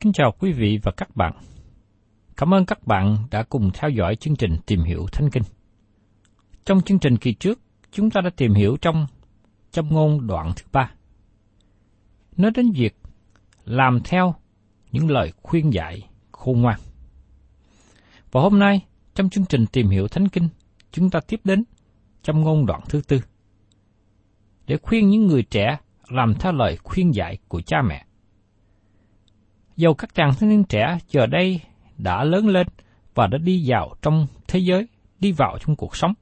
Kính chào quý vị và các bạn. Cảm ơn các bạn đã cùng theo dõi chương trình Tìm hiểu Thánh Kinh. Trong chương trình kỳ trước, chúng ta đã tìm hiểu trong trong ngôn đoạn thứ ba. Nói đến việc làm theo những lời khuyên dạy khôn ngoan. Và hôm nay, trong chương trình Tìm hiểu Thánh Kinh, chúng ta tiếp đến trong ngôn đoạn thứ tư. Để khuyên những người trẻ làm theo lời khuyên dạy của cha mẹ. Dầu các chàng thanh niên trẻ giờ đây đã lớn lên và đã đi vào trong thế giới, đi vào trong cuộc sống.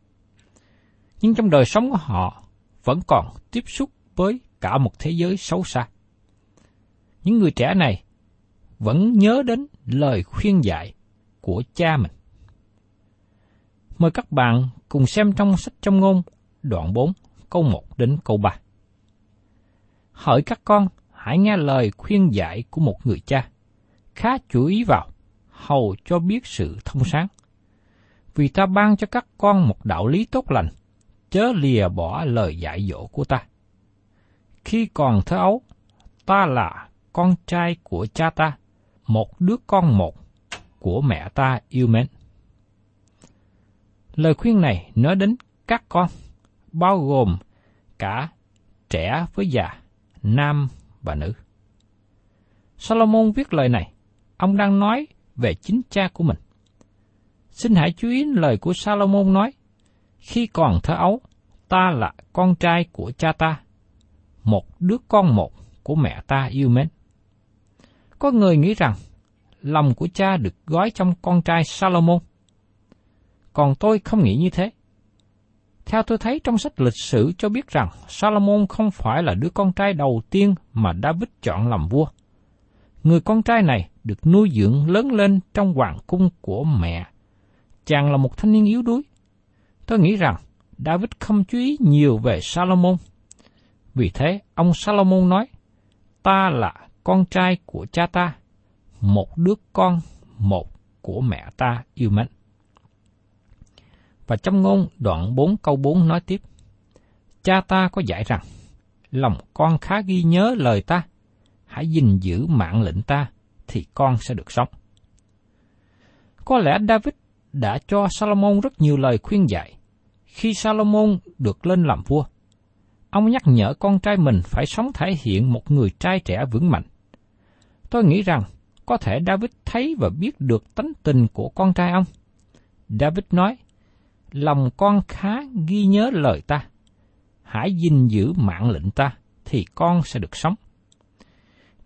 Nhưng trong đời sống của họ vẫn còn tiếp xúc với cả một thế giới xấu xa. Những người trẻ này vẫn nhớ đến lời khuyên dạy của cha mình. Mời các bạn cùng xem trong sách trong ngôn đoạn 4 câu 1 đến câu 3. Hỡi các con, hãy nghe lời khuyên dạy của một người cha, khá chú ý vào, hầu cho biết sự thông sáng. Vì ta ban cho các con một đạo lý tốt lành, chớ lìa bỏ lời dạy dỗ của ta. Khi còn thơ ấu, ta là con trai của cha ta, một đứa con một của mẹ ta yêu mến. Lời khuyên này nói đến các con, bao gồm cả trẻ với già, nam và nữ. Solomon viết lời này, ông đang nói về chính cha của mình. Xin hãy chú ý lời của Salomon nói, khi còn thơ ấu, ta là con trai của cha ta, một đứa con một của mẹ ta yêu mến. Có người nghĩ rằng lòng của cha được gói trong con trai Salomon. Còn tôi không nghĩ như thế. Theo tôi thấy trong sách lịch sử cho biết rằng Salomon không phải là đứa con trai đầu tiên mà David chọn làm vua. Người con trai này được nuôi dưỡng lớn lên trong hoàng cung của mẹ. Chàng là một thanh niên yếu đuối. Tôi nghĩ rằng David không chú ý nhiều về Salomon. Vì thế, ông Salomon nói, ta là con trai của cha ta, một đứa con một của mẹ ta yêu mến. Và trong ngôn đoạn 4 câu 4 nói tiếp, Cha ta có dạy rằng, lòng con khá ghi nhớ lời ta, hãy gìn giữ mạng lệnh ta, thì con sẽ được sống. Có lẽ David đã cho Salomon rất nhiều lời khuyên dạy. Khi Salomon được lên làm vua, ông nhắc nhở con trai mình phải sống thể hiện một người trai trẻ vững mạnh. Tôi nghĩ rằng có thể David thấy và biết được tánh tình của con trai ông. David nói, lòng con khá ghi nhớ lời ta. Hãy gìn giữ mạng lệnh ta, thì con sẽ được sống.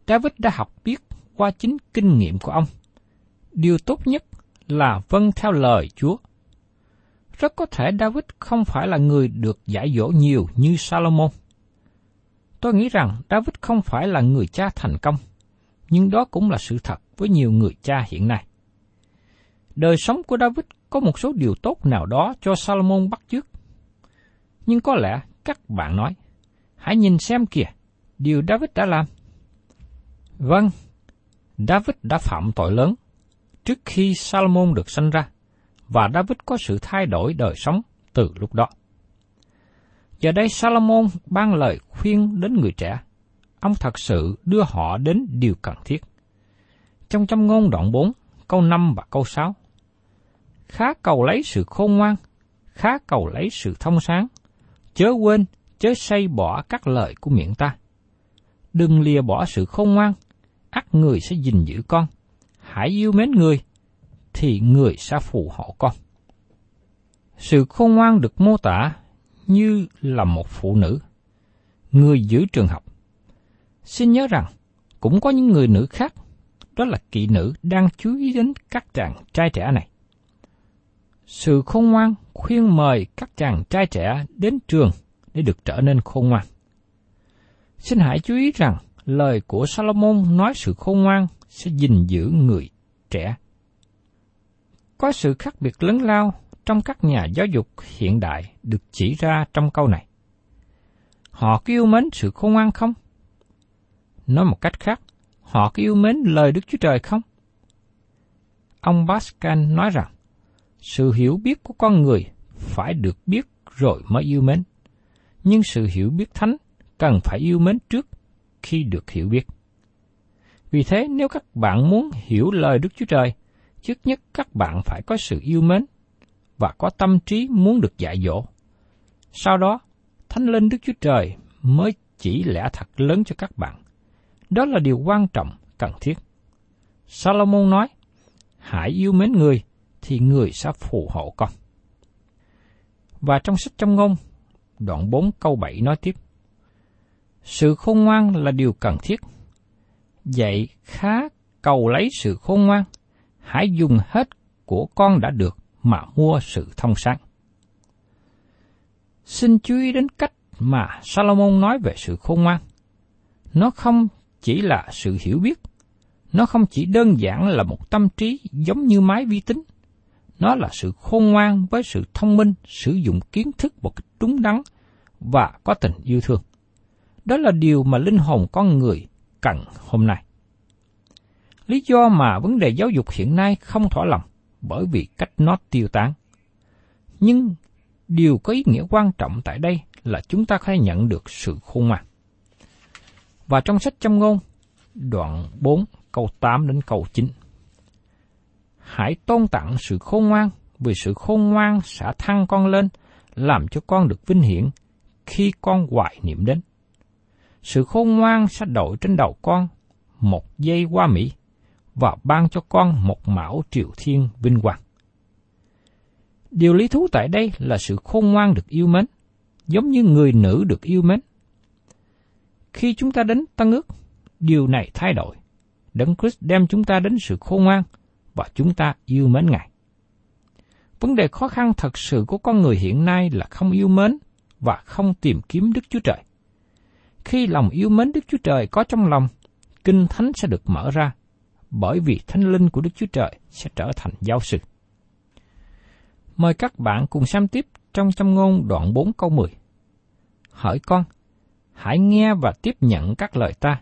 David đã học biết qua chính kinh nghiệm của ông. Điều tốt nhất là vâng theo lời Chúa. Rất có thể David không phải là người được dạy dỗ nhiều như Salomon. Tôi nghĩ rằng David không phải là người cha thành công, nhưng đó cũng là sự thật với nhiều người cha hiện nay. Đời sống của David có một số điều tốt nào đó cho Salomon bắt chước. Nhưng có lẽ các bạn nói, hãy nhìn xem kìa, điều David đã làm. Vâng, David đã phạm tội lớn trước khi Salomon được sanh ra, và David có sự thay đổi đời sống từ lúc đó. Giờ đây Salomon ban lời khuyên đến người trẻ. Ông thật sự đưa họ đến điều cần thiết. Trong châm ngôn đoạn 4, câu 5 và câu 6. Khá cầu lấy sự khôn ngoan, khá cầu lấy sự thông sáng, chớ quên, chớ say bỏ các lời của miệng ta. Đừng lìa bỏ sự khôn ngoan, ắt người sẽ gìn giữ con. Hãy yêu mến người, thì người sẽ phù hộ con. Sự khôn ngoan được mô tả như là một phụ nữ, người giữ trường học. Xin nhớ rằng, cũng có những người nữ khác, đó là kỵ nữ đang chú ý đến các chàng trai trẻ này. Sự khôn ngoan khuyên mời các chàng trai trẻ đến trường để được trở nên khôn ngoan. Xin hãy chú ý rằng lời của Salomon nói sự khôn ngoan sẽ gìn giữ người trẻ. Có sự khác biệt lớn lao trong các nhà giáo dục hiện đại được chỉ ra trong câu này. Họ có yêu mến sự khôn ngoan không? Nói một cách khác, họ có yêu mến lời Đức Chúa Trời không? Ông Pascal nói rằng, sự hiểu biết của con người phải được biết rồi mới yêu mến. Nhưng sự hiểu biết thánh cần phải yêu mến trước khi được hiểu biết. Vì thế, nếu các bạn muốn hiểu lời Đức Chúa Trời, trước nhất các bạn phải có sự yêu mến và có tâm trí muốn được dạy dỗ. Sau đó, Thánh Linh Đức Chúa Trời mới chỉ lẽ thật lớn cho các bạn. Đó là điều quan trọng, cần thiết. Salomon nói, hãy yêu mến người, thì người sẽ phù hộ con. Và trong sách trong ngôn, đoạn 4 câu 7 nói tiếp, Sự khôn ngoan là điều cần thiết. Vậy khá cầu lấy sự khôn ngoan, hãy dùng hết của con đã được mà mua sự thông sáng. Xin chú ý đến cách mà Salomon nói về sự khôn ngoan. Nó không chỉ là sự hiểu biết, nó không chỉ đơn giản là một tâm trí giống như máy vi tính. Nó là sự khôn ngoan với sự thông minh, sử dụng kiến thức một cách đúng đắn và có tình yêu thương. Đó là điều mà linh hồn con người cần hôm nay. Lý do mà vấn đề giáo dục hiện nay không thỏa lòng bởi vì cách nó tiêu tán. Nhưng điều có ý nghĩa quan trọng tại đây là chúng ta khai nhận được sự khôn ngoan. Và trong sách châm ngôn, đoạn 4, câu 8 đến câu 9. Hãy tôn tặng sự khôn ngoan, vì sự khôn ngoan sẽ thăng con lên, làm cho con được vinh hiển khi con hoài niệm đến. Sự khôn ngoan sẽ đội trên đầu con một dây hoa mỹ, và ban cho con một mão triều thiên vinh quang. Điều lý thú tại đây là sự khôn ngoan được yêu mến, giống như người nữ được yêu mến. Khi chúng ta đến Tân ước, điều này thay đổi. Đấng Christ đem chúng ta đến sự khôn ngoan và chúng ta yêu mến Ngài. Vấn đề khó khăn thật sự của con người hiện nay là không yêu mến và không tìm kiếm Đức Chúa Trời. Khi lòng yêu mến Đức Chúa Trời có trong lòng, Kinh Thánh sẽ được mở ra bởi vì Thánh Linh của Đức Chúa Trời sẽ trở thành giáo sư. Mời các bạn cùng xem tiếp trong châm ngôn đoạn 4 câu 10. Hỏi con, hãy nghe và tiếp nhận các lời ta,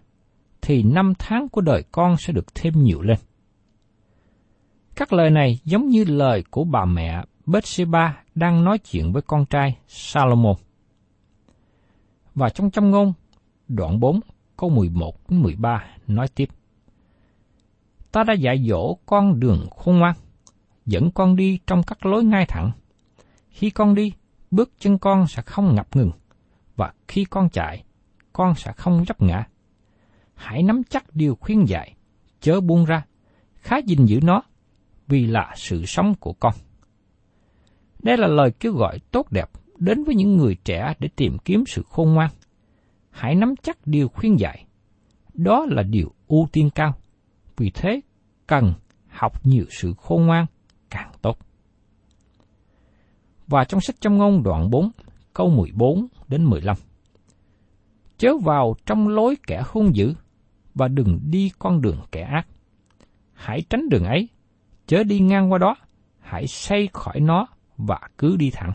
thì năm tháng của đời con sẽ được thêm nhiều lên. Các lời này giống như lời của bà mẹ Bethsheba đang nói chuyện với con trai Salomon. Và trong châm ngôn, đoạn 4, câu 11 đến 13 nói tiếp ta đã dạy dỗ con đường khôn ngoan, dẫn con đi trong các lối ngay thẳng. Khi con đi, bước chân con sẽ không ngập ngừng, và khi con chạy, con sẽ không dấp ngã. Hãy nắm chắc điều khuyên dạy, chớ buông ra, khá gìn giữ nó, vì là sự sống của con. Đây là lời kêu gọi tốt đẹp đến với những người trẻ để tìm kiếm sự khôn ngoan. Hãy nắm chắc điều khuyên dạy. Đó là điều ưu tiên cao. Vì thế, cần học nhiều sự khôn ngoan càng tốt. Và trong sách trong ngôn đoạn 4, câu 14 đến 15. Chớ vào trong lối kẻ hung dữ, và đừng đi con đường kẻ ác. Hãy tránh đường ấy, chớ đi ngang qua đó, hãy xây khỏi nó và cứ đi thẳng.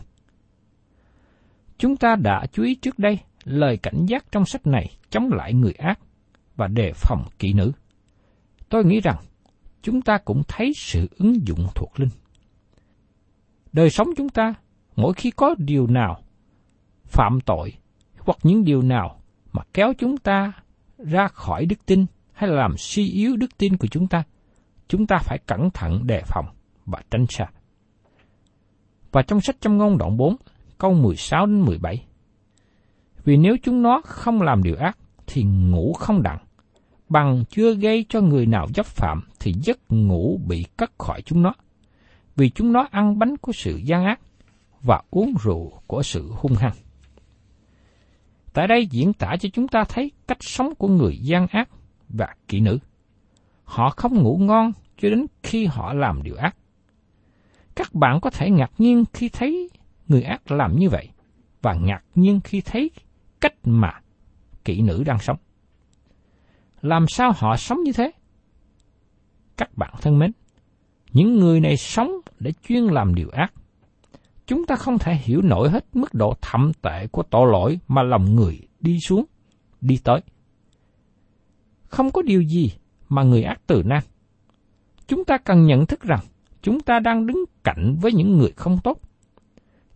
Chúng ta đã chú ý trước đây lời cảnh giác trong sách này chống lại người ác và đề phòng kỹ nữ. Tôi nghĩ rằng chúng ta cũng thấy sự ứng dụng thuộc linh. Đời sống chúng ta, mỗi khi có điều nào phạm tội hoặc những điều nào mà kéo chúng ta ra khỏi đức tin hay là làm suy yếu đức tin của chúng ta, chúng ta phải cẩn thận đề phòng và tránh xa. Và trong sách trong ngôn đoạn 4, câu 16 đến 17. Vì nếu chúng nó không làm điều ác, thì ngủ không đặng. Bằng chưa gây cho người nào dấp phạm, thì giấc ngủ bị cắt khỏi chúng nó. Vì chúng nó ăn bánh của sự gian ác, và uống rượu của sự hung hăng. Tại đây diễn tả cho chúng ta thấy cách sống của người gian ác và kỹ nữ. Họ không ngủ ngon cho đến khi họ làm điều ác. Các bạn có thể ngạc nhiên khi thấy người ác làm như vậy, và ngạc nhiên khi thấy cách mà kỹ nữ đang sống. Làm sao họ sống như thế? Các bạn thân mến, những người này sống để chuyên làm điều ác. Chúng ta không thể hiểu nổi hết mức độ thậm tệ của tội lỗi mà lòng người đi xuống, đi tới. Không có điều gì mà người ác từ nan. Chúng ta cần nhận thức rằng chúng ta đang đứng cạnh với những người không tốt.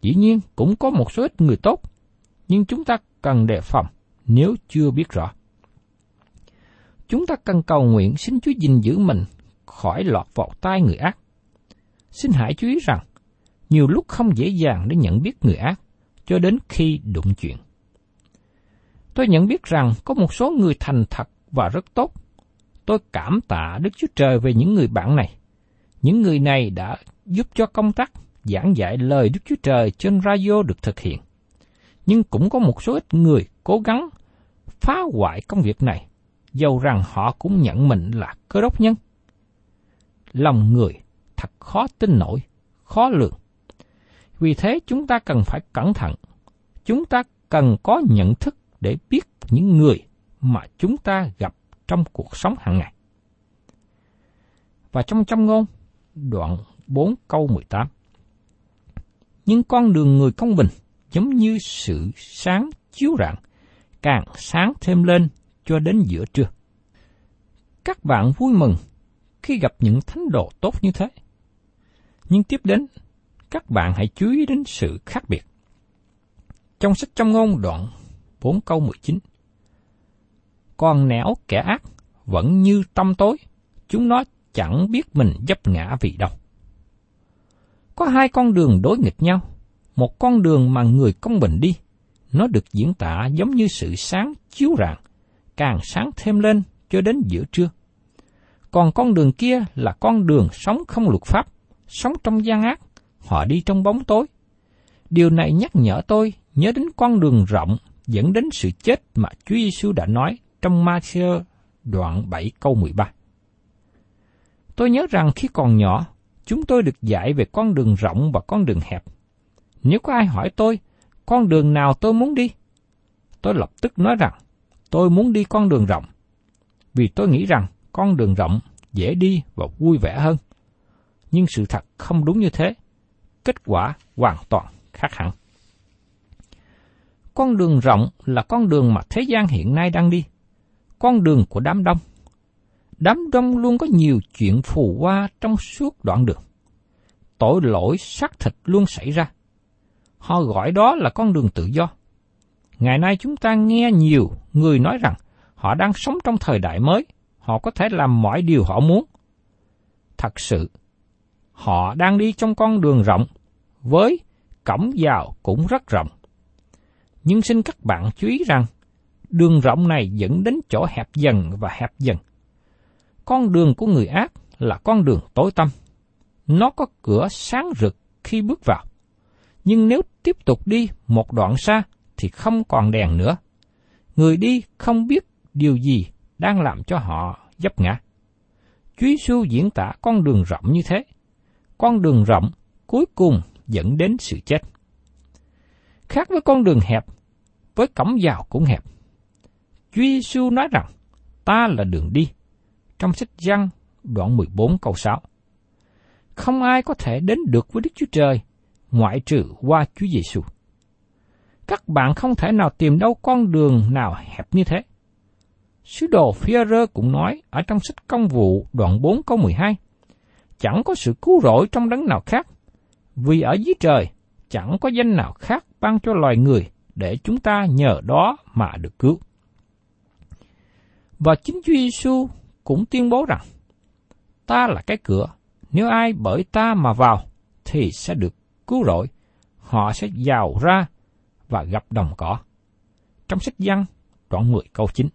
Dĩ nhiên cũng có một số ít người tốt, nhưng chúng ta cần đề phòng nếu chưa biết rõ. Chúng ta cần cầu nguyện xin Chúa gìn giữ mình khỏi lọt vào tay người ác. Xin hãy chú ý rằng, nhiều lúc không dễ dàng để nhận biết người ác, cho đến khi đụng chuyện. Tôi nhận biết rằng có một số người thành thật và rất tốt. Tôi cảm tạ Đức Chúa Trời về những người bạn này. Những người này đã giúp cho công tác giảng dạy lời Đức Chúa Trời trên radio được thực hiện. Nhưng cũng có một số ít người cố gắng phá hoại công việc này, dầu rằng họ cũng nhận mình là cơ đốc nhân. Lòng người thật khó tin nổi, khó lường. Vì thế chúng ta cần phải cẩn thận. Chúng ta cần có nhận thức để biết những người mà chúng ta gặp trong cuộc sống hàng ngày. Và trong trong ngôn, đoạn 4 câu 18. Nhưng con đường người công bình giống như sự sáng chiếu rạng, càng sáng thêm lên cho đến giữa trưa. Các bạn vui mừng khi gặp những thánh đồ tốt như thế. Nhưng tiếp đến, các bạn hãy chú ý đến sự khác biệt. Trong sách trong ngôn đoạn 4 câu 19 con nẻo kẻ ác vẫn như tâm tối, chúng nó chẳng biết mình dấp ngã vì đâu. Có hai con đường đối nghịch nhau, một con đường mà người công bình đi, nó được diễn tả giống như sự sáng chiếu rạng, càng sáng thêm lên cho đến giữa trưa. Còn con đường kia là con đường sống không luật pháp, sống trong gian ác, họ đi trong bóng tối. Điều này nhắc nhở tôi nhớ đến con đường rộng dẫn đến sự chết mà Chúa Giêsu đã nói trong Matthew đoạn 7 câu 13. Tôi nhớ rằng khi còn nhỏ, chúng tôi được dạy về con đường rộng và con đường hẹp. Nếu có ai hỏi tôi, con đường nào tôi muốn đi? Tôi lập tức nói rằng, tôi muốn đi con đường rộng. Vì tôi nghĩ rằng con đường rộng dễ đi và vui vẻ hơn. Nhưng sự thật không đúng như thế. Kết quả hoàn toàn khác hẳn. Con đường rộng là con đường mà thế gian hiện nay đang đi. Con đường của đám đông. Đám đông luôn có nhiều chuyện phù hoa trong suốt đoạn đường. Tội lỗi xác thịt luôn xảy ra. Họ gọi đó là con đường tự do. Ngày nay chúng ta nghe nhiều người nói rằng họ đang sống trong thời đại mới, họ có thể làm mọi điều họ muốn. Thật sự, họ đang đi trong con đường rộng, với cổng vào cũng rất rộng. Nhưng xin các bạn chú ý rằng, đường rộng này dẫn đến chỗ hẹp dần và hẹp dần. con đường của người ác là con đường tối tăm. Nó có cửa sáng rực khi bước vào. Nhưng nếu tiếp tục đi một đoạn xa thì không còn đèn nữa. Người đi không biết điều gì đang làm cho họ dấp ngã. Chúa Giêsu diễn tả con đường rộng như thế. Con đường rộng cuối cùng dẫn đến sự chết. Khác với con đường hẹp, với cổng vào cũng hẹp. Chúa Giêsu nói rằng, ta là đường đi. Trong sách Giăng đoạn 14 câu 6. Không ai có thể đến được với Đức Chúa Trời ngoại trừ qua Chúa Giêsu. Các bạn không thể nào tìm đâu con đường nào hẹp như thế. Sứ đồ Führer cũng nói ở trong sách công vụ đoạn 4 câu 12, chẳng có sự cứu rỗi trong đấng nào khác, vì ở dưới trời chẳng có danh nào khác ban cho loài người để chúng ta nhờ đó mà được cứu. Và chính Chúa Giêsu cũng tuyên bố rằng, ta là cái cửa, nếu ai bởi ta mà vào thì sẽ được cứu rỗi, họ sẽ giàu ra và gặp đồng cỏ. Trong sách văn, đoạn 10 câu 9.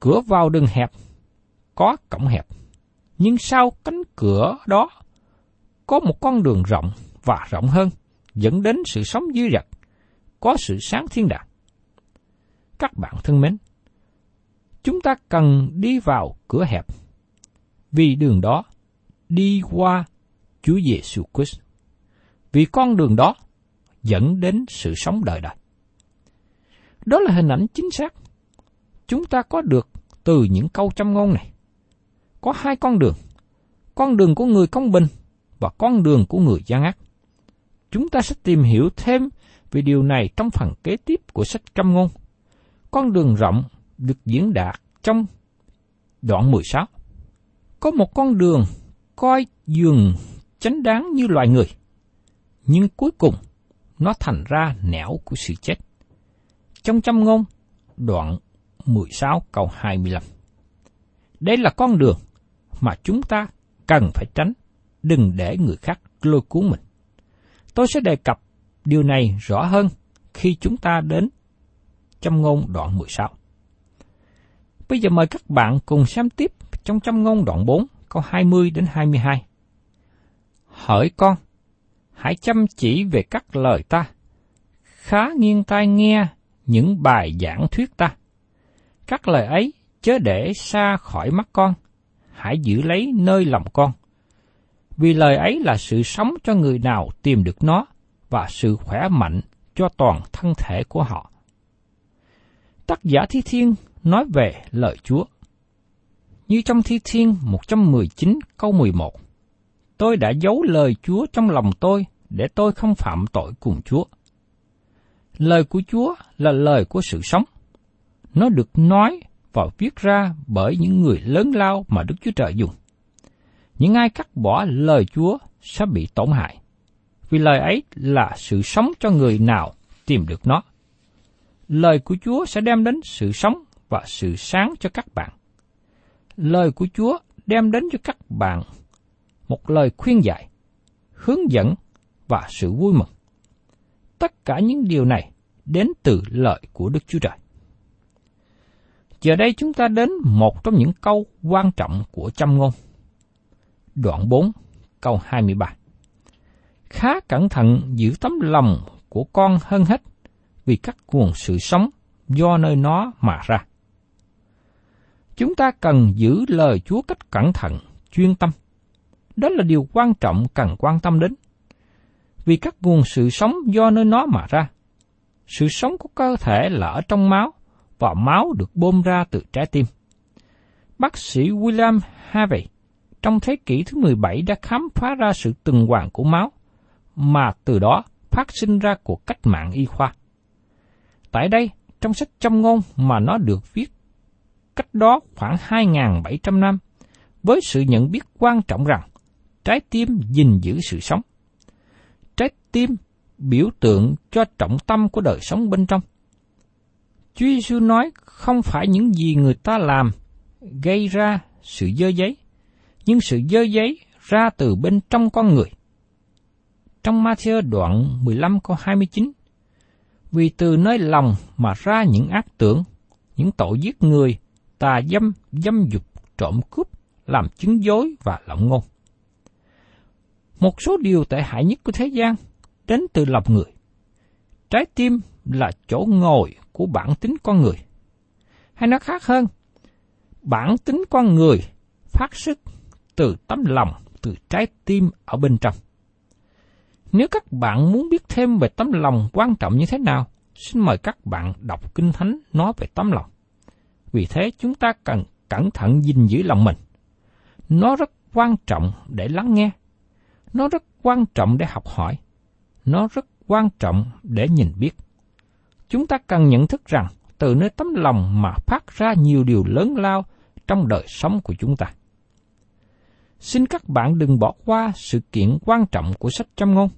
Cửa vào đường hẹp, có cổng hẹp, nhưng sau cánh cửa đó có một con đường rộng và rộng hơn, dẫn đến sự sống dư dật, có sự sáng thiên đàng. Các bạn thân mến, chúng ta cần đi vào cửa hẹp, vì đường đó đi qua Chúa Giêsu Christ. Vì con đường đó dẫn đến sự sống đời đời. Đó là hình ảnh chính xác. Chúng ta có được từ những câu châm ngôn này. Có hai con đường. Con đường của người công bình và con đường của người gian ác. Chúng ta sẽ tìm hiểu thêm về điều này trong phần kế tiếp của sách châm ngôn. Con đường rộng được diễn đạt trong đoạn 16. Có một con đường coi dường chánh đáng như loài người, nhưng cuối cùng nó thành ra nẻo của sự chết. Trong châm ngôn, đoạn 16 câu 25. Đây là con đường mà chúng ta cần phải tránh, đừng để người khác lôi cuốn mình. Tôi sẽ đề cập điều này rõ hơn khi chúng ta đến châm ngôn đoạn 16. Bây giờ mời các bạn cùng xem tiếp trong trăm ngôn đoạn 4 câu 20 đến 22. Hỡi con, hãy chăm chỉ về các lời ta, khá nghiêng tai nghe những bài giảng thuyết ta. Các lời ấy chớ để xa khỏi mắt con, hãy giữ lấy nơi lòng con. Vì lời ấy là sự sống cho người nào tìm được nó và sự khỏe mạnh cho toàn thân thể của họ. Tác giả Thi Thiên nói về lời Chúa. Như trong Thi Thiên 119 câu 11, Tôi đã giấu lời Chúa trong lòng tôi để tôi không phạm tội cùng Chúa. Lời của Chúa là lời của sự sống. Nó được nói và viết ra bởi những người lớn lao mà Đức Chúa Trời dùng. Những ai cắt bỏ lời Chúa sẽ bị tổn hại, vì lời ấy là sự sống cho người nào tìm được nó. Lời của Chúa sẽ đem đến sự sống và sự sáng cho các bạn. Lời của Chúa đem đến cho các bạn một lời khuyên dạy, hướng dẫn và sự vui mừng. Tất cả những điều này đến từ lợi của Đức Chúa Trời. Giờ đây chúng ta đến một trong những câu quan trọng của châm ngôn. Đoạn 4, câu 23. Khá cẩn thận giữ tấm lòng của con hơn hết, vì các nguồn sự sống do nơi nó mà ra. Chúng ta cần giữ lời Chúa cách cẩn thận, chuyên tâm. Đó là điều quan trọng cần quan tâm đến. Vì các nguồn sự sống do nơi nó mà ra. Sự sống của cơ thể là ở trong máu, và máu được bơm ra từ trái tim. Bác sĩ William Harvey trong thế kỷ thứ 17 đã khám phá ra sự tuần hoàn của máu, mà từ đó phát sinh ra cuộc cách mạng y khoa. Tại đây, trong sách châm ngôn mà nó được viết cách đó khoảng 2.700 năm, với sự nhận biết quan trọng rằng trái tim gìn giữ sự sống. Trái tim biểu tượng cho trọng tâm của đời sống bên trong. Chúa Giêsu nói không phải những gì người ta làm gây ra sự dơ giấy, nhưng sự dơ giấy ra từ bên trong con người. Trong Matthew đoạn 15 câu 29, vì từ nơi lòng mà ra những ác tưởng, những tội giết người, tà dâm, dâm dục, trộm cướp, làm chứng dối và lộng ngôn. Một số điều tệ hại nhất của thế gian đến từ lòng người. Trái tim là chỗ ngồi của bản tính con người. Hay nói khác hơn, bản tính con người phát xuất từ tấm lòng, từ trái tim ở bên trong. Nếu các bạn muốn biết thêm về tấm lòng quan trọng như thế nào, xin mời các bạn đọc Kinh Thánh nói về tấm lòng. Vì thế chúng ta cần cẩn thận gìn giữ lòng mình. Nó rất quan trọng để lắng nghe. Nó rất quan trọng để học hỏi. Nó rất quan trọng để nhìn biết. Chúng ta cần nhận thức rằng từ nơi tấm lòng mà phát ra nhiều điều lớn lao trong đời sống của chúng ta. Xin các bạn đừng bỏ qua sự kiện quan trọng của sách châm ngôn.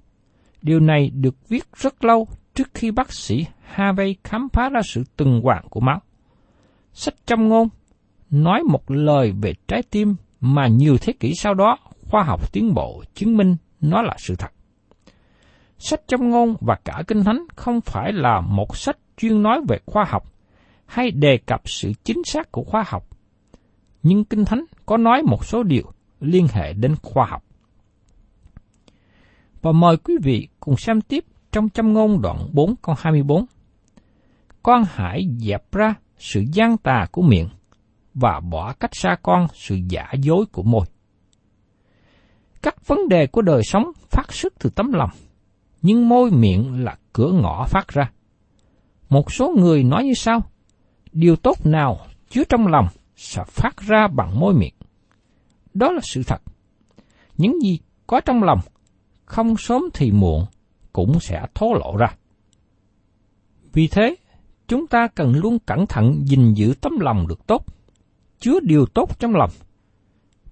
Điều này được viết rất lâu trước khi bác sĩ Harvey khám phá ra sự tuần hoàn của máu. Sách trăm ngôn, nói một lời về trái tim mà nhiều thế kỷ sau đó khoa học tiến bộ chứng minh nó là sự thật. Sách trăm ngôn và cả Kinh Thánh không phải là một sách chuyên nói về khoa học hay đề cập sự chính xác của khoa học. Nhưng Kinh Thánh có nói một số điều liên hệ đến khoa học. Và mời quý vị cùng xem tiếp trong châm ngôn đoạn 4 câu 24. Con hãy dẹp ra sự gian tà của miệng và bỏ cách xa con sự giả dối của môi. Các vấn đề của đời sống phát xuất từ tấm lòng, nhưng môi miệng là cửa ngõ phát ra. Một số người nói như sau, điều tốt nào chứa trong lòng sẽ phát ra bằng môi miệng. Đó là sự thật. Những gì có trong lòng, không sớm thì muộn, cũng sẽ thố lộ ra. Vì thế, chúng ta cần luôn cẩn thận gìn giữ tấm lòng được tốt, chứa điều tốt trong lòng.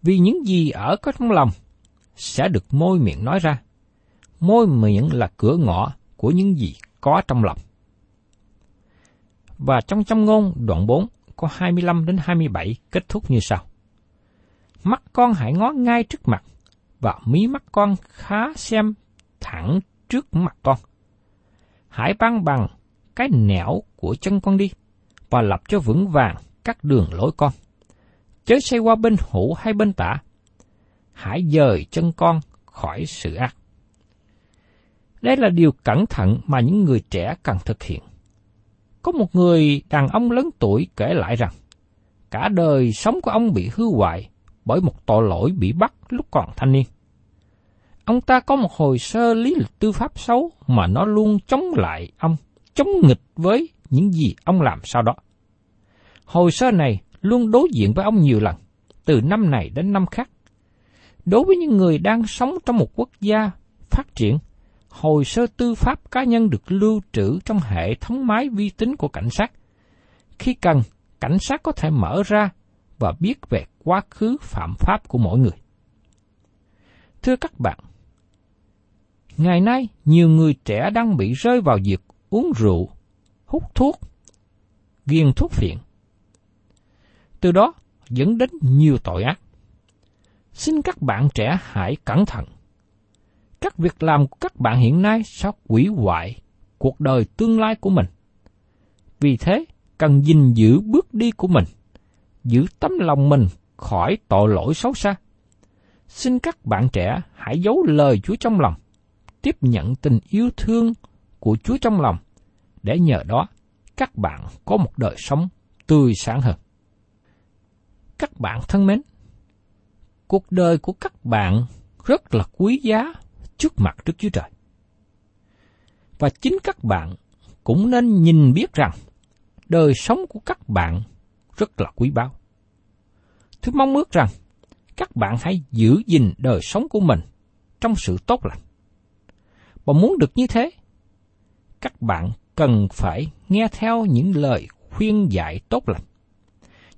Vì những gì ở có trong lòng sẽ được môi miệng nói ra. Môi miệng là cửa ngõ của những gì có trong lòng. Và trong trong ngôn đoạn 4 có 25 đến 27 kết thúc như sau. Mắt con hãy ngó ngay trước mặt, và mí mắt con khá xem thẳng trước mặt con. Hãy băng bằng cái nẻo của chân con đi, và lập cho vững vàng các đường lối con. Chớ xây qua bên hữu hay bên tả. Hãy dời chân con khỏi sự ác. Đây là điều cẩn thận mà những người trẻ cần thực hiện. Có một người đàn ông lớn tuổi kể lại rằng, cả đời sống của ông bị hư hoại bởi một tội lỗi bị bắt lúc còn thanh niên. Ông ta có một hồ sơ lý lịch tư pháp xấu mà nó luôn chống lại ông, chống nghịch với những gì ông làm sau đó. Hồ sơ này luôn đối diện với ông nhiều lần, từ năm này đến năm khác. Đối với những người đang sống trong một quốc gia phát triển, hồ sơ tư pháp cá nhân được lưu trữ trong hệ thống máy vi tính của cảnh sát. Khi cần, cảnh sát có thể mở ra và biết về quá khứ phạm pháp của mỗi người. Thưa các bạn, ngày nay nhiều người trẻ đang bị rơi vào việc uống rượu, hút thuốc, ghiền thuốc phiện. Từ đó dẫn đến nhiều tội ác. Xin các bạn trẻ hãy cẩn thận. Các việc làm của các bạn hiện nay sẽ quỷ hoại cuộc đời tương lai của mình. Vì thế, cần gìn giữ bước đi của mình, giữ tấm lòng mình khỏi tội lỗi xấu xa. Xin các bạn trẻ hãy giấu lời Chúa trong lòng, tiếp nhận tình yêu thương của Chúa trong lòng, để nhờ đó các bạn có một đời sống tươi sáng hơn. Các bạn thân mến, cuộc đời của các bạn rất là quý giá trước mặt Đức Chúa Trời. Và chính các bạn cũng nên nhìn biết rằng đời sống của các bạn rất là quý báu. Tôi mong ước rằng các bạn hãy giữ gìn đời sống của mình trong sự tốt lành. Và muốn được như thế, các bạn cần phải nghe theo những lời khuyên dạy tốt lành.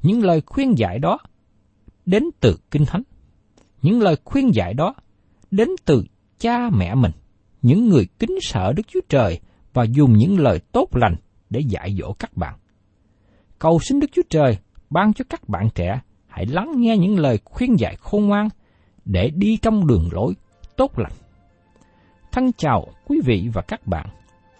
Những lời khuyên dạy đó đến từ Kinh Thánh. Những lời khuyên dạy đó đến từ cha mẹ mình, những người kính sợ Đức Chúa Trời và dùng những lời tốt lành để dạy dỗ các bạn. Cầu xin Đức Chúa Trời ban cho các bạn trẻ hãy lắng nghe những lời khuyên dạy khôn ngoan để đi trong đường lối tốt lành. Thân chào quý vị và các bạn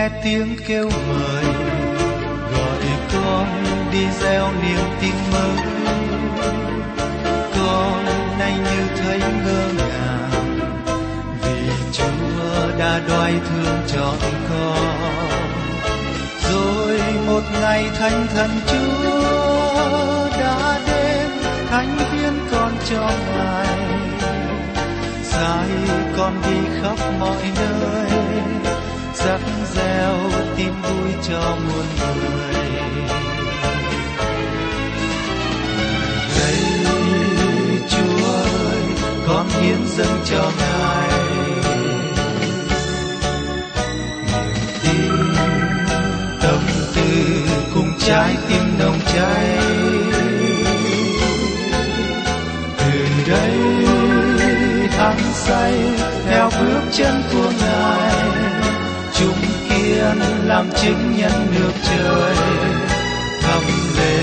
Nghe tiếng kêu mời, gọi con đi gieo niềm tin mới con nay như thấy ngơ ngàng, vì chúa đã đoái thương chọn con. Rồi một ngày thánh thần chúa đã đến, thánh viên con cho ngài. Sai con đi khắp mọi nơi rắc reo tin vui cho muôn người. Đây chúa ơi, con hiến dâng cho ngài. Niềm tin, tâm tư cùng trái tim nồng cháy. Từ đây hắn say theo bước chân của ngài dân làm chứng nhân nước trời. Thăm về